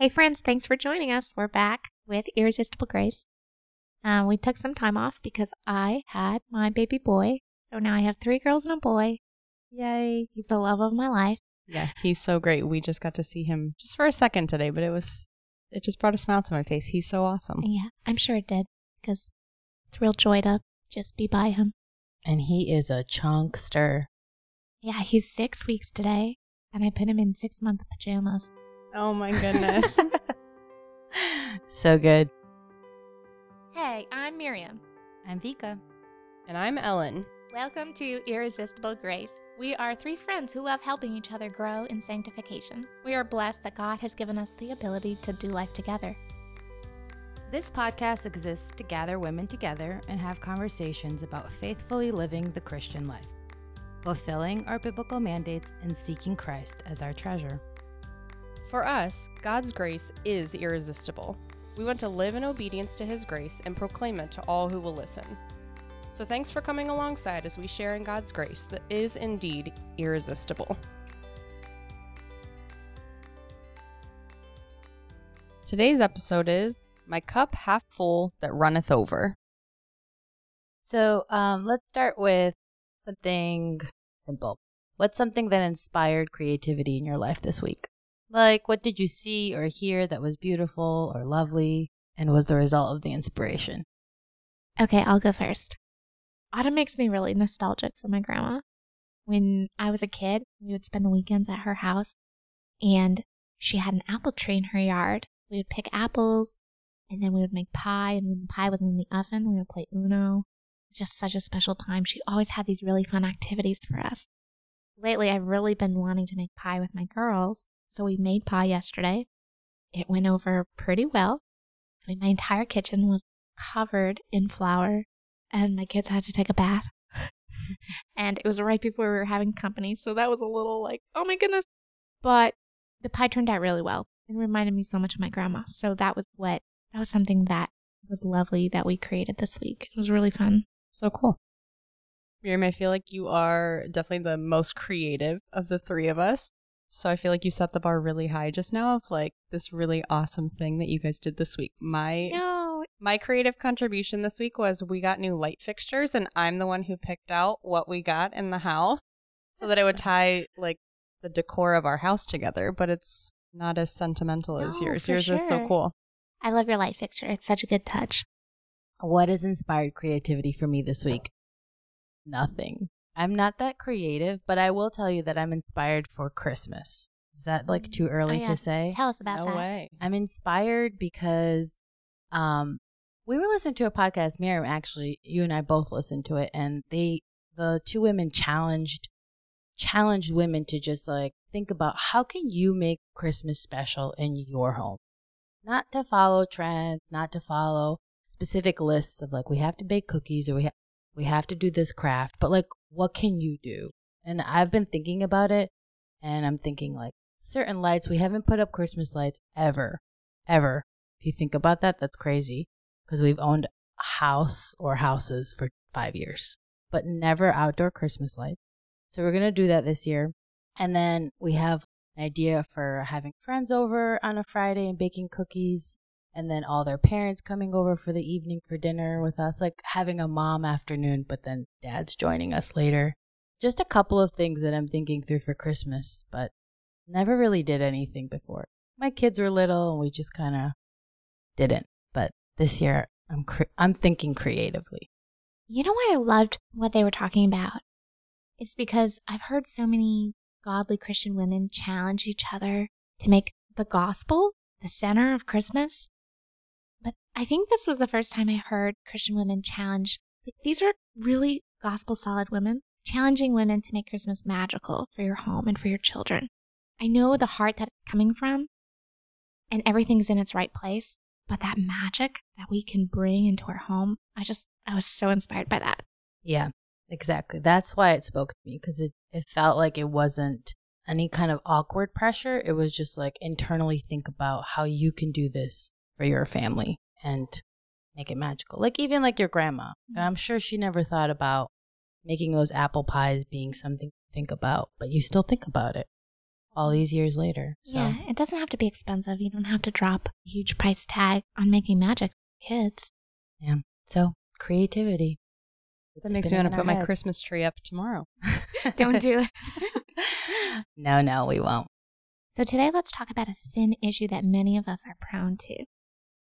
Hey, friends, thanks for joining us. We're back with Irresistible Grace. Uh, we took some time off because I had my baby boy. So now I have three girls and a boy. Yay. He's the love of my life. Yeah, he's so great. We just got to see him just for a second today, but it was, it just brought a smile to my face. He's so awesome. Yeah, I'm sure it did because it's real joy to just be by him. And he is a chunkster. Yeah, he's six weeks today, and I put him in six month pajamas. Oh my goodness. so good. Hey, I'm Miriam. I'm Vika. and I'm Ellen. Welcome to Irresistible Grace. We are three friends who love helping each other grow in sanctification. We are blessed that God has given us the ability to do life together. This podcast exists to gather women together and have conversations about faithfully living the Christian life, fulfilling our biblical mandates and seeking Christ as our treasure. For us, God's grace is irresistible. We want to live in obedience to His grace and proclaim it to all who will listen. So thanks for coming alongside as we share in God's grace that is indeed irresistible. Today's episode is My Cup Half Full That Runneth Over. So um, let's start with something simple. What's something that inspired creativity in your life this week? Like, what did you see or hear that was beautiful or lovely and was the result of the inspiration? Okay, I'll go first. Autumn makes me really nostalgic for my grandma. When I was a kid, we would spend the weekends at her house, and she had an apple tree in her yard. We would pick apples, and then we would make pie, and when the pie was in the oven, we would play Uno. Just such a special time. She always had these really fun activities for us. Lately, I've really been wanting to make pie with my girls, so we made pie yesterday. It went over pretty well. I mean, my entire kitchen was covered in flour and my kids had to take a bath. and it was right before we were having company, so that was a little like, oh my goodness. But the pie turned out really well. and reminded me so much of my grandma. So that was what that was something that was lovely that we created this week. It was really fun. So cool. Miriam, I feel like you are definitely the most creative of the three of us. So I feel like you set the bar really high just now of like this really awesome thing that you guys did this week. My No, my creative contribution this week was we got new light fixtures and I'm the one who picked out what we got in the house so that it would tie like the decor of our house together, but it's not as sentimental as No, yours. for Yours is so cool. I love your light fixture. It's such a good touch. What has inspired creativity for me this week? Nothing. I'm not that creative, but I will tell you that I'm inspired for Christmas. Is that like too early yeah. to say? Tell us about No that. way. I'm inspired because um we were listening to a podcast, Miriam actually, you and I both listened to it and they the two women challenged challenged women to just like think about how can you make Christmas special in your home? Not to follow trends, not to follow specific lists of like we have to bake cookies or we ha- we have to do this craft, but like what can you do? And I've been thinking about it and I'm thinking like certain lights we haven't put up Christmas lights ever ever. If you think about that, that's crazy because we've owned a house or houses for 5 years, but never outdoor Christmas lights. So we're going to do that this year. And then we have an idea for having friends over on a Friday and baking cookies and then all their parents coming over for the evening for dinner with us, like having a mom afternoon, but then dad's joining us later. Just a couple of things that I'm thinking through for Christmas, but never really did anything before. My kids were little and we just kind of didn't. But this year I'm cre- I'm thinking creatively. You know why I loved what they were talking about? It's because I've heard so many godly Christian women challenge each other to make the gospel the center of Christmas. I think this was the first time I heard Christian women challenge, like, these are really gospel solid women, challenging women to make Christmas magical for your home and for your children. I know the heart that it's coming from, and everything's in its right place, but that magic that we can bring into our home, I just, I was so inspired by that. Yeah, exactly. That's why it spoke to me because it, it felt like it wasn't any kind of awkward pressure. It was just like internally think about how you can do this for your family and make it magical. Like even like your grandma. Mm. I'm sure she never thought about making those apple pies being something to think about, but you still think about it. all mm. these years later. So Yeah, it doesn't have to be expensive. You don't have to drop a huge price tag on making magic for kids. Yeah. So creativity. That makes me want to put my Christmas tree up tomorrow. Don't do it. no, no, we won't. So today, let's talk about a sin issue that many of us are prone to.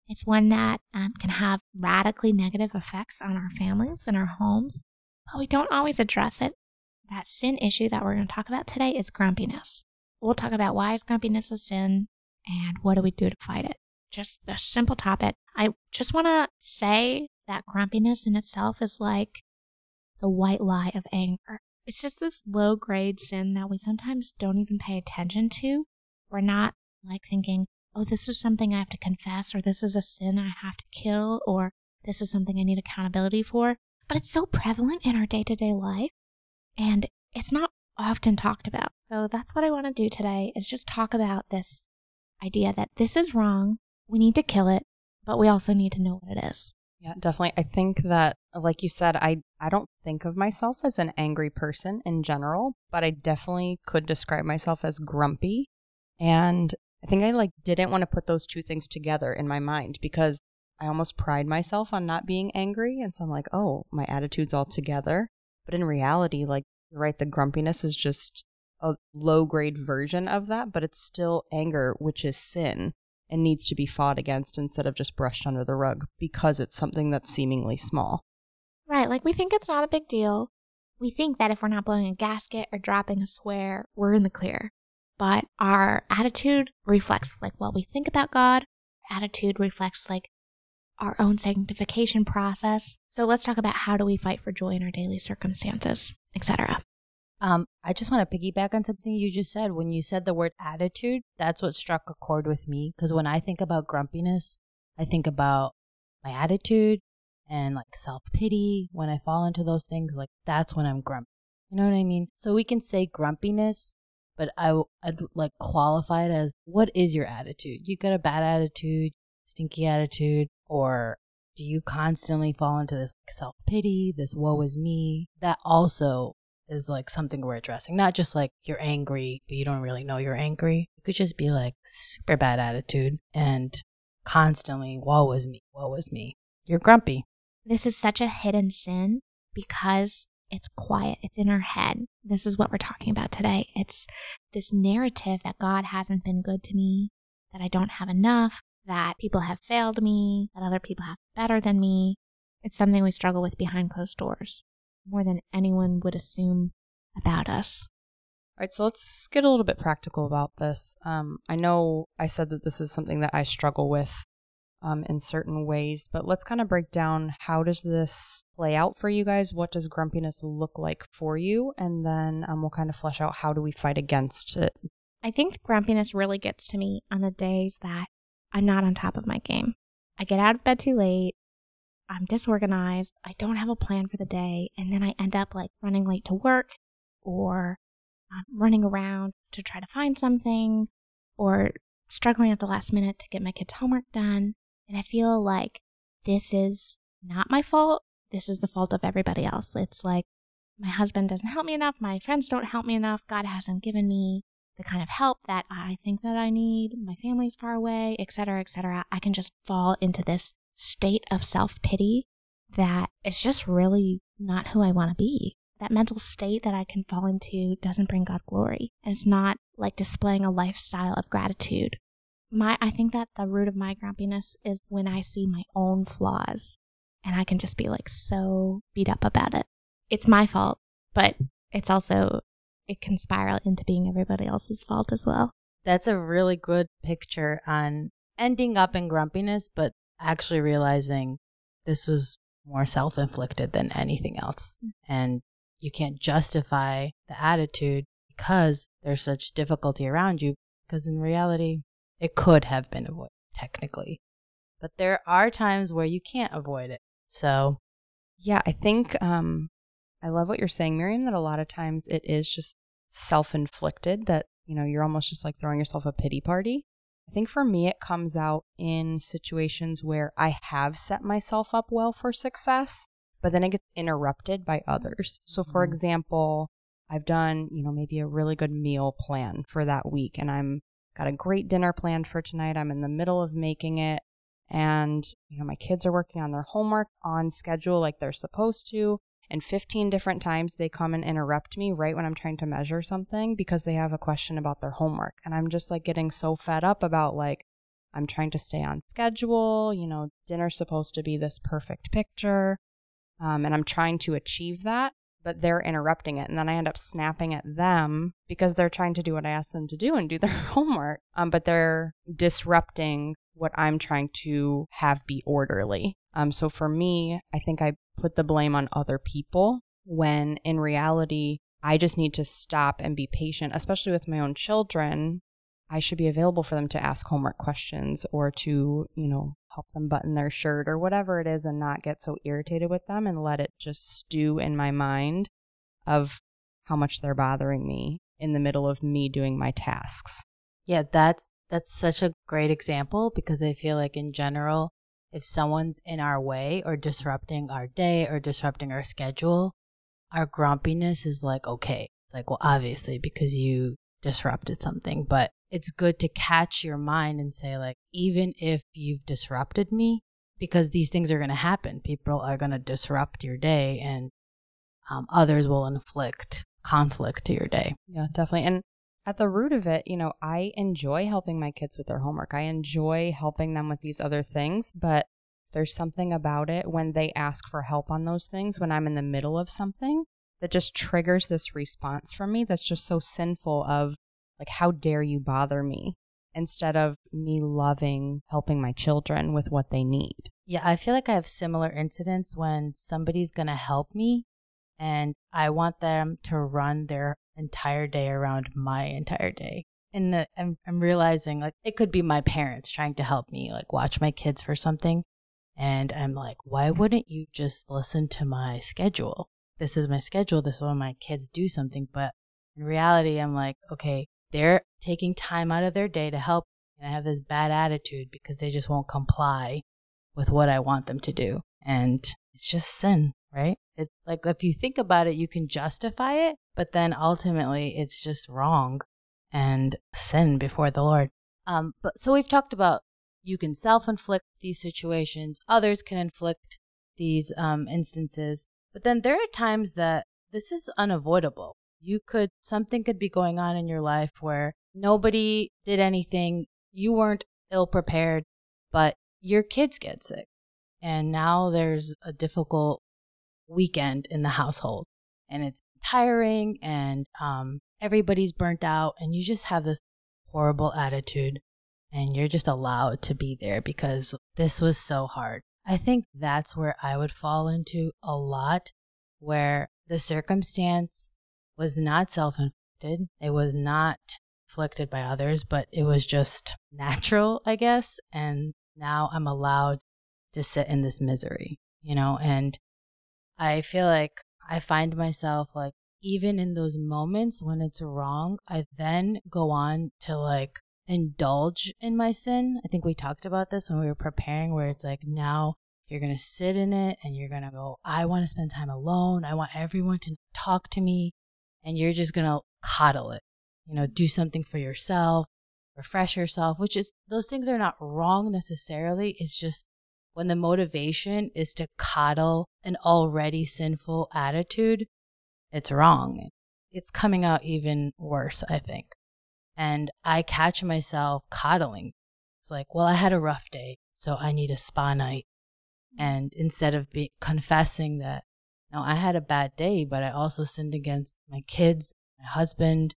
It's one that um, can have radically negative effects on our families and our homes, but we don't always address it. That sin issue that we're going to talk about today is grumpiness. We'll talk about why is grumpiness a sin and what do we do to fight it. Just a simple topic. I just want to say that grumpiness in itself is like the white lie of anger. It's just this low grade sin that we sometimes don't even pay attention to. We're not like thinking, oh, this is something I have to confess, or this is a sin I have to kill, or this is something I need accountability for. But it's so prevalent in our day to day life, and it's not often talked about. So that's what I want to do today is just talk about this idea that this is wrong, we need to kill it, but we also need to know what it is. Yeah, definitely. I think that, like you said, I I don't think of myself as an angry person in general, but I definitely could describe myself as grumpy. And I think I like didn't want to put those two things together in my mind because I almost pride myself on not being angry, and so I'm like, oh, my attitude's all together. But in reality, like right, the grumpiness is just a low grade version of that, but it's still anger, which is sin and needs to be fought against instead of just brushed under the rug because it's something that's seemingly small. Right, like we think it's not a big deal. We think that if we're not blowing a gasket or dropping a swear, we're in the clear. But our attitude reflects like what we think about God. Attitude reflects like our own sanctification process. So let's talk about how do we fight for joy in our daily circumstances, etc. Um, I just want to piggyback on something you just said. When you said the word attitude, that's what struck a chord with me. Because when I think about grumpiness, I think about my attitude and like self pity. When I fall into those things, like that's when I'm grumpy. You know what I mean? So we can say grumpiness, but I, I'd like qualify it as what is your attitude? You got a bad attitude, stinky attitude, or do you constantly fall into this self pity, this woe is me? That also is like something we're addressing. Not just like you're angry, but you don't really know you're angry. It could just be like super bad attitude and constantly, woe is me, woe is me. You're grumpy. This is such a hidden sin because it's quiet, it's in our head. This is what we're talking about today. It's this narrative that God hasn't been good to me, that I don't have enough, that people have failed me, that other people have better than me. It's something we struggle with behind closed doors more than anyone would assume about us. All right, so let's get a little bit practical about this. Um, I know I said that this is something that I struggle with um, in certain ways, but let's kind of break down how does this play out for you guys? What does grumpiness look like for you? And then um, we'll kind of flesh out how do we fight against it. I think grumpiness really gets to me on the days that I'm not on top of my game. I get out of bed too late. I'm disorganized. I don't have a plan for the day. And then I end up like running late to work or um, running around to try to find something or struggling at the last minute to get my kids' homework done. And I feel like this is not my fault. This is the fault of everybody else. It's like my husband doesn't help me enough. My friends don't help me enough. God hasn't given me the kind of help that I think that I need. My family's far away, etc., etc. I can just fall into this state of self pity that it's just really not who I want to be. That mental state that I can fall into doesn't bring God glory. And it's not like displaying a lifestyle of gratitude. My I think that the root of my grumpiness is when I see my own flaws and I can just be like so beat up about it. It's my fault, but it's also it can spiral into being everybody else's fault as well. That's a really good picture on ending up in grumpiness, but actually realizing this was more self inflicted than anything else. Mm. And you can't justify the attitude because there's such difficulty around you, because in reality, it could have been avoided, technically. But there are times where you can't avoid it. So, yeah, I think um, I love what you're saying, Miriam, that a lot of times it is just self inflicted, that, you know, you're almost just like throwing yourself a pity party. I think for me, it comes out in situations where I have set myself up well for success, but then it gets interrupted by others. So, for mm-hmm. example, I've done, you know, maybe a really good meal plan for that week and I'm got a great dinner planned for tonight. I'm in the middle of making it and, you know, my kids are working on their homework on schedule like they're supposed to. And 15 different times they come and interrupt me right when I'm trying to measure something because they have a question about their homework. And I'm just like getting so fed up about like, I'm trying to stay on schedule. You know, dinner's supposed to be this perfect picture. Um, and I'm trying to achieve that, but they're interrupting it. And then I end up snapping at them because they're trying to do what I asked them to do and do their homework. Um, but they're disrupting what I'm trying to have be orderly. Um, so for me, I think I put the blame on other people when in reality, I just need to stop and be patient, especially with my own children. I should be available for them to ask homework questions or to, you know, help them button their shirt or whatever it is and not get so irritated with them and let it just stew in my mind of how much they're bothering me in the middle of me doing my tasks. Yeah, that's that's such a great example because I feel like in general, if someone's in our way or disrupting our day or disrupting our schedule, our grumpiness is like, okay. It's like, well, obviously, because you disrupted something, but it's good to catch your mind and say, like, even if you've disrupted me, because these things are going to happen, people are going to disrupt your day and um, others will inflict conflict to your day. Yeah, definitely. And at the root of it, you know, I enjoy helping my kids with their homework. I enjoy helping them with these other things, but there's something about it when they ask for help on those things when I'm in the middle of something that just triggers this response from me that's just so sinful of like how dare you bother me instead of me loving helping my children with what they need. Yeah, I feel like I have similar incidents when somebody's going to help me and I want them to run their entire day around my entire day. And I'm, I'm realizing like it could be my parents trying to help me like watch my kids for something. And I'm like, why wouldn't you just listen to my schedule? This is my schedule. This is when my kids do something. But in reality, I'm like, okay, they're taking time out of their day to help. And I have this bad attitude because they just won't comply with what I want them to do. And it's just sin, right? It's like if you think about it, you can justify it, but then ultimately it's just wrong and sin before the Lord. Um, but so we've talked about you can self-inflict these situations, others can inflict these um, instances, but then there are times that this is unavoidable. You could something could be going on in your life where nobody did anything, you weren't ill prepared, but your kids get sick, and now there's a difficult weekend in the household and it's tiring and um, everybody's burnt out and you just have this horrible attitude and you're just allowed to be there because this was so hard. I think that's where I would fall into a lot where the circumstance was not self inflicted. It was not inflicted by others, but it was just natural, I guess. And now I'm allowed to sit in this misery, you know, and I feel like I find myself like, even in those moments when it's wrong, I then go on to like indulge in my sin. I think we talked about this when we were preparing, where it's like now you're going to sit in it and you're going to go, I want to spend time alone. I want everyone to talk to me. And you're just going to coddle it, you know, do something for yourself, refresh yourself, which is, those things are not wrong necessarily. It's just when the motivation is to coddle an already sinful attitude, it's wrong. It's coming out even worse, I think. And I catch myself coddling. It's like, well, I had a rough day, so I need a spa night. Mm. And instead of be- confessing that, no, I had a bad day, but I also sinned against my kids, my husband,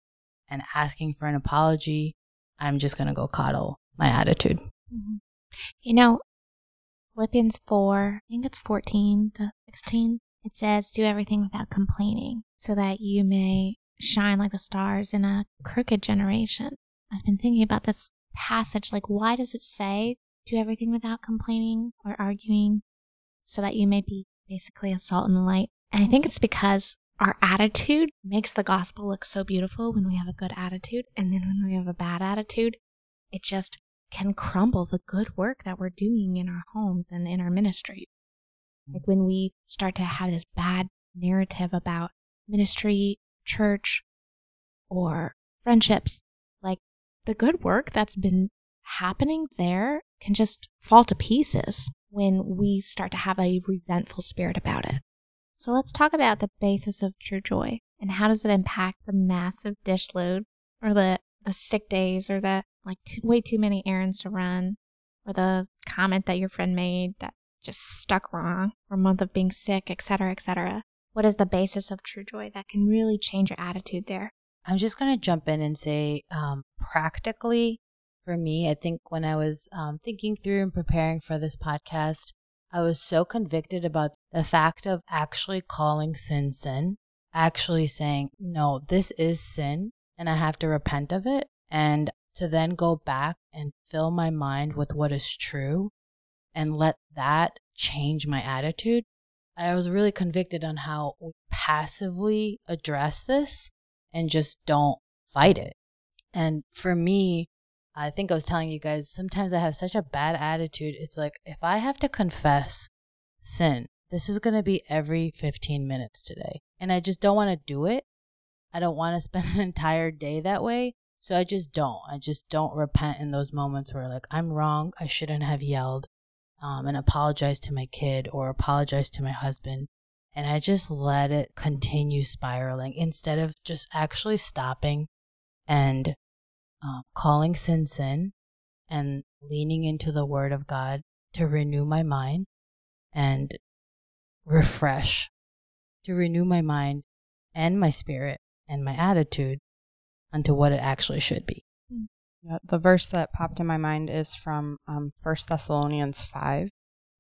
and asking for an apology, I'm just going to go coddle my attitude. Mm-hmm. You know, Philippians 4, I think it's 14 to 16. It says, Do everything without complaining, so that you may shine like the stars in a crooked generation. I've been thinking about this passage. Like, why does it say, Do everything without complaining or arguing, so that you may be basically a salt and the light? And I think it's because our attitude makes the gospel look so beautiful when we have a good attitude. And then when we have a bad attitude, it just can crumble the good work that we're doing in our homes and in our ministry. Like when we start to have this bad narrative about ministry church or friendships, like the good work that's been happening there can just fall to pieces when we start to have a resentful spirit about it. So let's talk about the basis of true joy and how does it impact the massive dish load or the, the sick days or the like too, way too many errands to run or the comment that your friend made that just stuck wrong or month of being sick, etc., etc. What is the basis of true joy that can really change your attitude there? I'm just going to jump in and say, um, practically, for me, I think when I was um, thinking through and preparing for this podcast, I was so convicted about the fact of actually calling sin sin, actually saying, no, this is sin and I have to repent of it. And to then go back and fill my mind with what is true and let that change my attitude. I was really convicted on how we passively address this and just don't fight it. And for me, I think I was telling you guys, sometimes I have such a bad attitude. It's like, if I have to confess sin, this is going to be every 15 minutes today. And I just don't want to do it. I don't want to spend an entire day that way. So I just don't. I just don't repent in those moments where, like, I'm wrong. I shouldn't have yelled um, and apologize to my kid or apologize to my husband. And I just let it continue spiraling instead of just actually stopping and uh, calling sin sin and leaning into the word of God to renew my mind and refresh, to renew my mind and my spirit and my attitude unto what it actually should be. Yeah, the verse that popped in my mind is from um, 1 Thessalonians 5,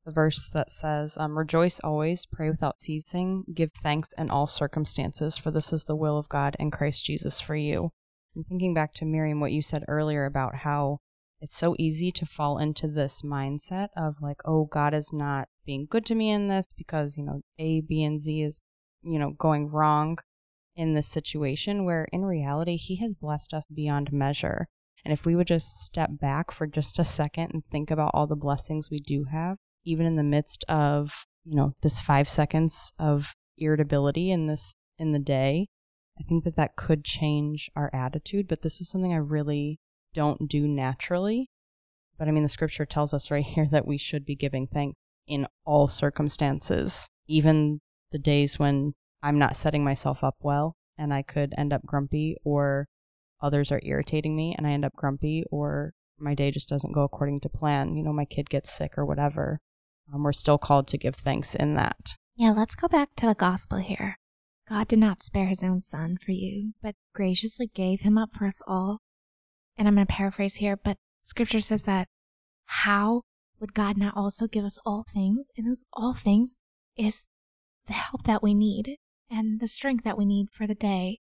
the verse that says, um, Rejoice always, pray without ceasing, give thanks in all circumstances, for this is the will of God in Christ Jesus for you. And thinking back to Miriam, what you said earlier about how it's so easy to fall into this mindset of like, oh, God is not being good to me in this because, you know, A, B, and Z is, you know, going wrong in this situation, where in reality, He has blessed us beyond measure. And if we would just step back for just a second and think about all the blessings we do have, even in the midst of, you know, this five seconds of irritability in this, in the day, I think that that could change our attitude, but this is something I really don't do naturally. But I mean, the scripture tells us right here that we should be giving thanks in all circumstances, even the days when I'm not setting myself up well and I could end up grumpy, or others are irritating me and I end up grumpy, or my day just doesn't go according to plan. You know, my kid gets sick or whatever. Um, we're still called to give thanks in that. Yeah, let's go back to the gospel here. God did not spare his own son for you, but graciously gave him up for us all. And I'm going to paraphrase here, but scripture says that how would God not also give us all things? And those all things is the help that we need and the strength that we need for the day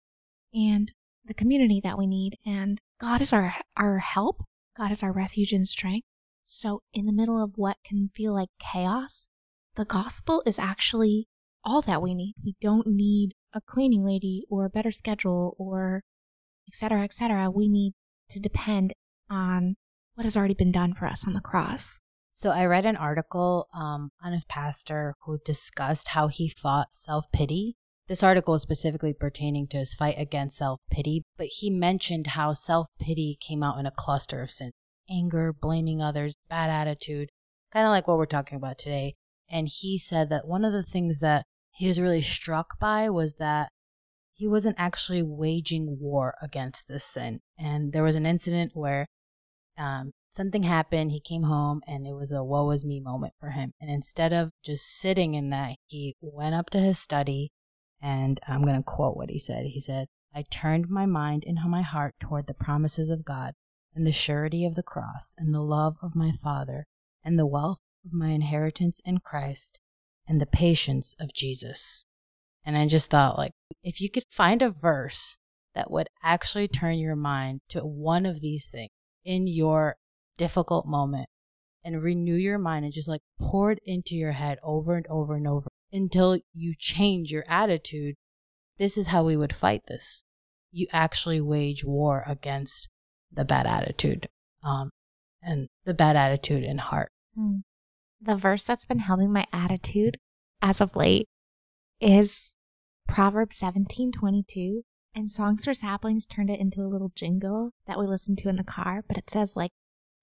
and the community that we need. And God is our, our help. God is our refuge and strength. So in the middle of what can feel like chaos, the gospel is actually all that we need. We don't need a cleaning lady or a better schedule or etc etc we need to depend on what has already been done for us on the cross. So i read an article um, on a pastor who discussed how he fought self-pity. This article is specifically pertaining to his fight against self-pity but he mentioned how self-pity came out in a cluster of sins anger blaming others bad attitude kind of like what we're talking about today. And he said that one of the things that he was really struck by was that he wasn't actually waging war against this sin. And there was an incident where um, something happened. He came home and it was a woe is me moment for him. And instead of just sitting in that, he went up to his study and I'm going to quote what he said. He said, I turned my mind and my heart toward the promises of God and the surety of the cross and the love of my Father and the wealth of my inheritance in Christ and the patience of Jesus. And I just thought, like, if you could find a verse that would actually turn your mind to one of these things in your difficult moment and renew your mind and just like pour it into your head over and over and over until you change your attitude, this is how we would fight this. You actually wage war against the bad attitude um, and the bad attitude in heart. Mm the verse that's been helping my attitude as of late is Proverbs 17:22 And Songs for Saplings turned it into a little jingle that we listen to in the car, but it says like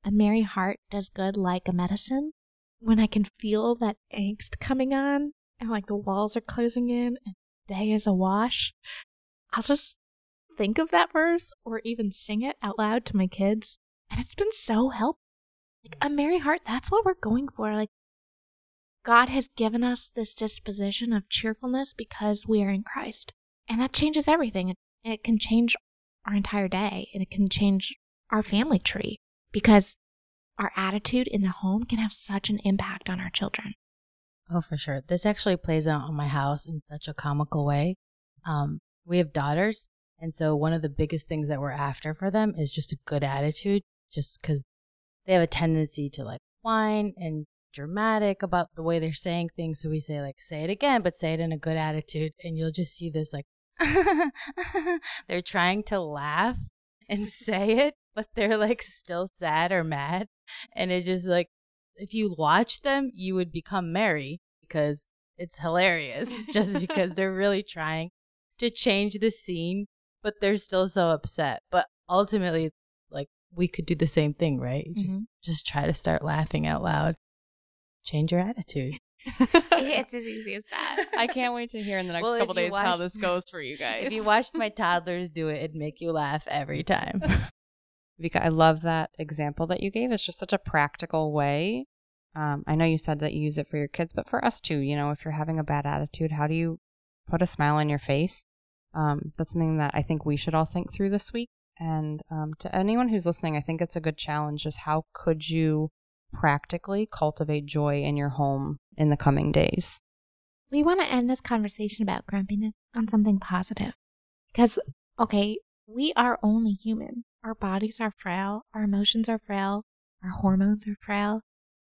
a merry heart does good like a medicine. When I can feel that angst coming on and like the walls are closing in and day is a wash, I'll just think of that verse or even sing it out loud to my kids. And it's been so helpful. Like a merry heart, that's what we're going for. Like God has given us this disposition of cheerfulness because we are in Christ. And that changes everything. It, can change our entire day and it can change our family tree because our attitude in the home can have such an impact on our children. Oh, for sure. This actually plays out on my house in such a comical way. Um, we have daughters, and so one of the biggest things that we're after for them is just a good attitude, just because they have a tendency to like whine and dramatic about the way they're saying things. So we say like, say it again, but say it in a good attitude, and you'll just see this like, they're trying to laugh and say it, but they're like still sad or mad. And it just like, if you watch them, you would become merry because it's hilarious just because they're really trying to change the scene, but they're still so upset. But ultimately, we could do the same thing, right? Mm-hmm. Just, just try to start laughing out loud. Change your attitude. it's as easy as that. I can't wait to hear in the next well, couple days watched, how this goes for you guys. If you watched my toddlers do it, it'd make you laugh every time. Because I love that example that you gave. It's just such a practical way. Um, I know you said that you use it for your kids, but for us too, you know, if you're having a bad attitude, how do you put a smile on your face? Um, that's something that I think we should all think through this week. And um, to anyone who's listening, I think it's a good challenge. Is how could you practically cultivate joy in your home in the coming days? We want to end this conversation about grumpiness on something positive. Because, okay, we are only human. Our bodies are frail, our emotions are frail, our hormones are frail.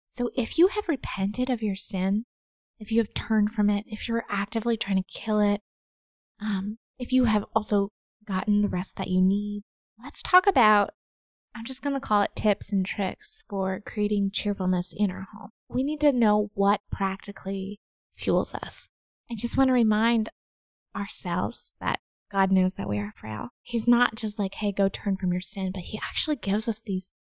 So if you have repented of your sin, if you have turned from it, if you're actively trying to kill it, um, if you have also gotten the rest that you need, let's talk about I'm just going to call it tips and tricks for creating cheerfulness in our home. We need to know what practically fuels us. I just want to remind ourselves that God knows that we are frail. He's not just like, hey, go turn from your sin, but He actually gives us these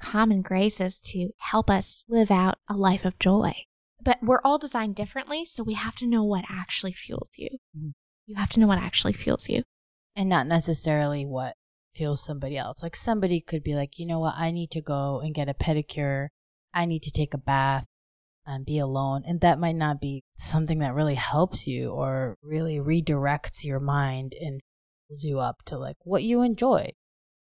common graces to help us live out a life of joy. But we're all designed differently, so we have to know what actually fuels you. Mm-hmm. You have to know what actually fuels you. And not necessarily what fuels somebody else. Like somebody could be like, you know what, I need to go and get a pedicure. I need to take a bath and be alone. And that might not be something that really helps you or really redirects your mind and pulls you up to like what you enjoy.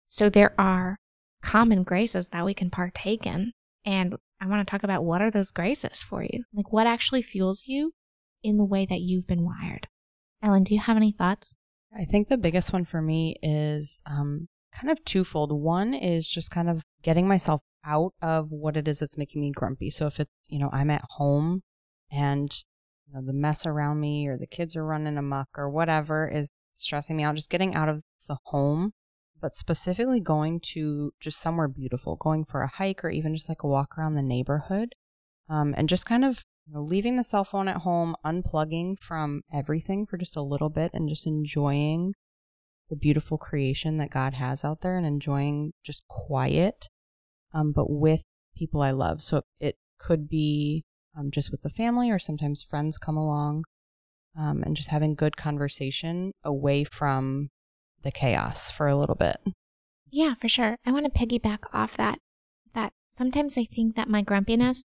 So there are common graces that we can partake in. And I want to talk about what are those graces for you? Like what actually fuels you in the way that you've been wired. Ellen, do you have any thoughts? I think the biggest one for me is um, kind of twofold. One is just kind of getting myself out of what it is that's making me grumpy. So if it's, you know, I'm at home and you know, the mess around me or the kids are running amok or whatever is stressing me out, just getting out of the home, but specifically going to just somewhere beautiful, going for a hike or even just like a walk around the neighborhood. Um, and just kind of you know, leaving the cell phone at home, unplugging from everything for just a little bit and just enjoying the beautiful creation that God has out there and enjoying just quiet um, but with people I love. So it could be um, just with the family, or sometimes friends come along, um, and just having good conversation away from the chaos for a little bit. Yeah, for sure. I want to piggyback off that. That sometimes I think that my grumpiness,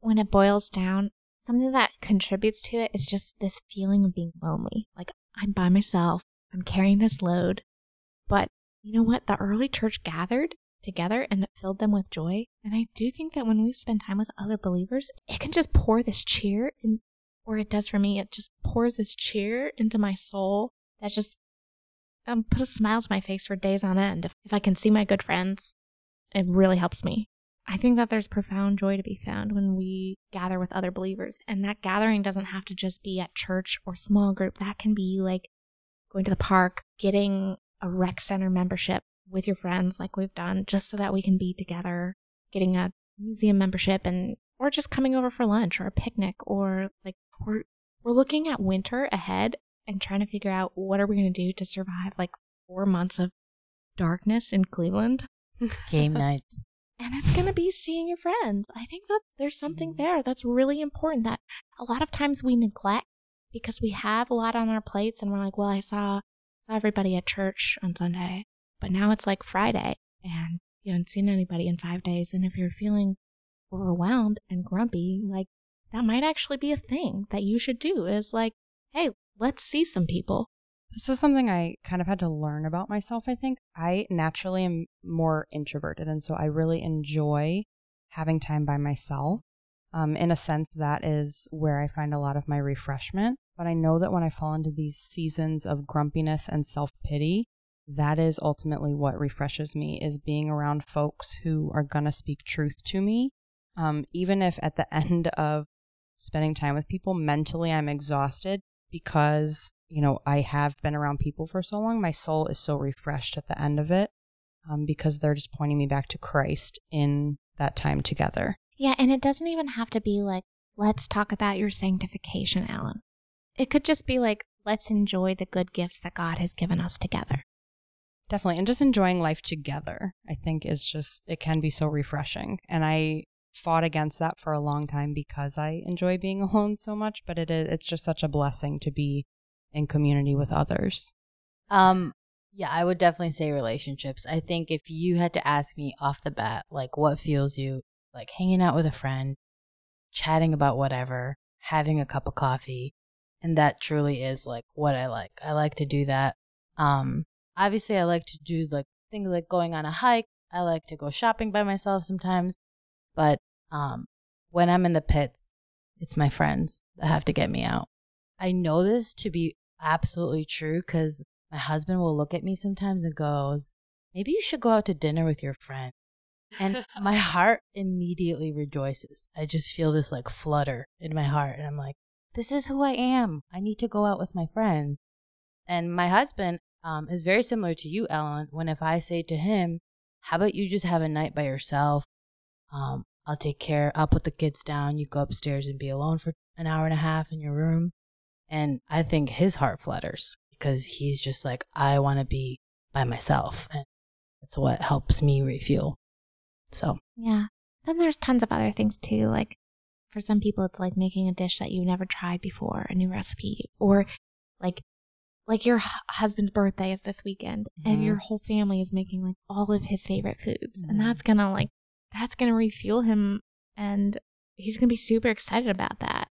when it boils down, something that contributes to it is just this feeling of being lonely. Like I'm by myself, I'm carrying this load. But you know what? The early church gathered together and it filled them with joy. And I do think that when we spend time with other believers, it can just pour this cheer in, or it does for me. It just pours this cheer into my soul that just um, put a smile to my face for days on end. If, if I can see my good friends, it really helps me. I think that there's profound joy to be found when we gather with other believers. And that gathering doesn't have to just be at church or small group. That can be like going to the park, getting a rec center membership, with your friends like we've done just so that we can be together, getting a museum membership and or just coming over for lunch or a picnic or like we're we're looking at winter ahead and trying to figure out what are we going to do to survive like four months of darkness in Cleveland. Game nights. And it's going to be seeing your friends. I think that there's something Mhm. there that's really important that a lot of times we neglect because we have a lot on our plates and we're like, well, I saw saw everybody at church on Sunday, but now it's like Friday and you haven't seen anybody in 5 days and if you're feeling overwhelmed and grumpy, like that might actually be a thing that you should do is like, hey, let's see some people. This is something I kind of had to learn about myself, I think. I naturally am more introverted, and so I really enjoy having time by myself. Um, in a sense, that is where I find a lot of my refreshment. But I know that when I fall into these seasons of grumpiness and self pity, that is ultimately what refreshes me is being around folks who are going to speak truth to me. Um, even if at the end of spending time with people, mentally I'm exhausted because, you know, I have been around people for so long. My soul is so refreshed at the end of it um, because they're just pointing me back to Christ in that time together. Yeah, and it doesn't even have to be like, let's talk about your sanctification, Alan. It could just be like, let's enjoy the good gifts that God has given us together. Definitely. And just enjoying life together, I think, is just, it can be so refreshing. And I fought against that for a long time because I enjoy being alone so much, but it is, it's just such a blessing to be in community with others. Um, yeah, I would definitely say relationships. I think if you had to ask me off the bat, like what feels you, like hanging out with a friend, chatting about whatever, having a cup of coffee, and that truly is like what I like. I like to do that. Um, obviously, I like to do like things like going on a hike. I like to go shopping by myself sometimes, but um, when I'm in the pits, it's my friends that have to get me out. I know this to be absolutely true because my husband will look at me sometimes and goes, Maybe you should go out to dinner with your friend. And my heart immediately rejoices. I just feel this like flutter in my heart. And I'm like, This is who I am. I need to go out with my friends. And my husband um, is very similar to you, Ellen, when if I say to him, How about you just have a night by yourself? Um, I'll take care. I'll put the kids down. You go upstairs and be alone for an hour and a half in your room. And I think his heart flutters because he's just like, I want to be by myself. And that's what helps me refuel. So, Yeah. Then there's tons of other things too. Like for some people, it's like making a dish that you've never tried before, a new recipe, or like like your husband's birthday is this weekend, and Mhm. your whole family is making like all of his favorite foods, Mhm. and that's gonna like that's gonna refuel him, and he's gonna be super excited about that.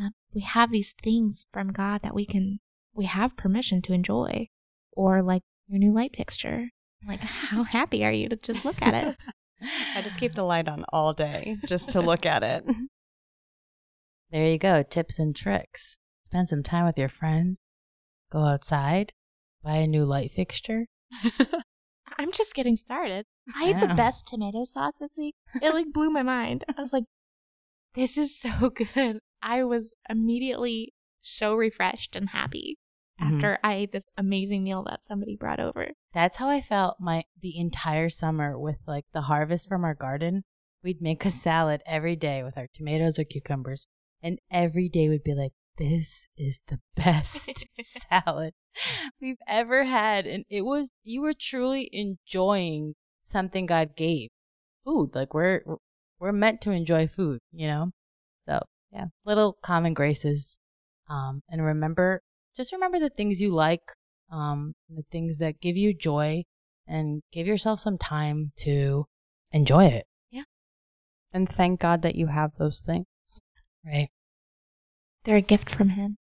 Uh, we have these things from God that we can we have permission to enjoy, or like your new light fixture. Like, how happy are you to just look at it? I just keep the light on all day just to look at it. there you go. Tips and tricks. Spend some time with your friends. Go outside. Buy a new light fixture. I'm just getting started. I had the best tomato sauce this week. It like blew my mind. I was like, this is so good. I was immediately so refreshed and happy Mhm. after I ate this amazing meal that somebody brought over. That's how I felt my the entire summer with like the harvest from our garden. We'd make a salad every day with our tomatoes or cucumbers, and every day would be like, "This is the best salad we've ever had," and it was you were truly enjoying something God gave, food. Like we're we're meant to enjoy food, you know. So yeah, little common graces, um, and remember, just remember the things you like um, the things that give you joy and give yourself some time to enjoy it. Yeah. And thank God that you have those things. Right. They're a gift from him.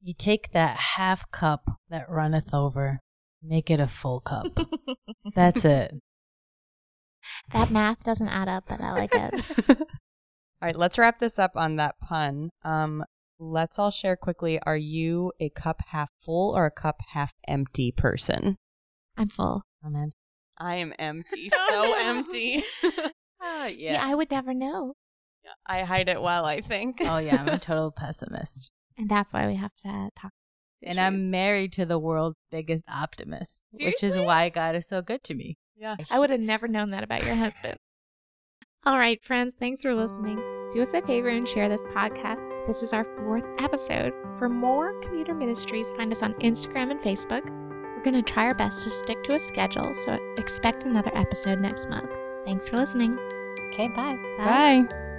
You take that half cup that runneth over, make it a full cup. That's it. That math doesn't add up, but I like it. all right, let's wrap this up on that pun. Um, let's all share quickly. Are you a cup half full or a cup half empty person? I'm full. Amen. I am empty, so no. empty. See, I would never know. I hide it well, I think. Oh yeah, I'm a total pessimist. And that's why we have to talk. And I'm married to the world's biggest optimist, which is why God is so good to me. yeah. I would have never known that about your husband. All right, friends, thanks for listening. Do us a favor and share this podcast. This is our fourth episode. For more commuter ministries, find us on Instagram and Facebook. We're going to try our best to stick to a schedule, so expect another episode next month. Thanks for listening. Okay, bye. Bye.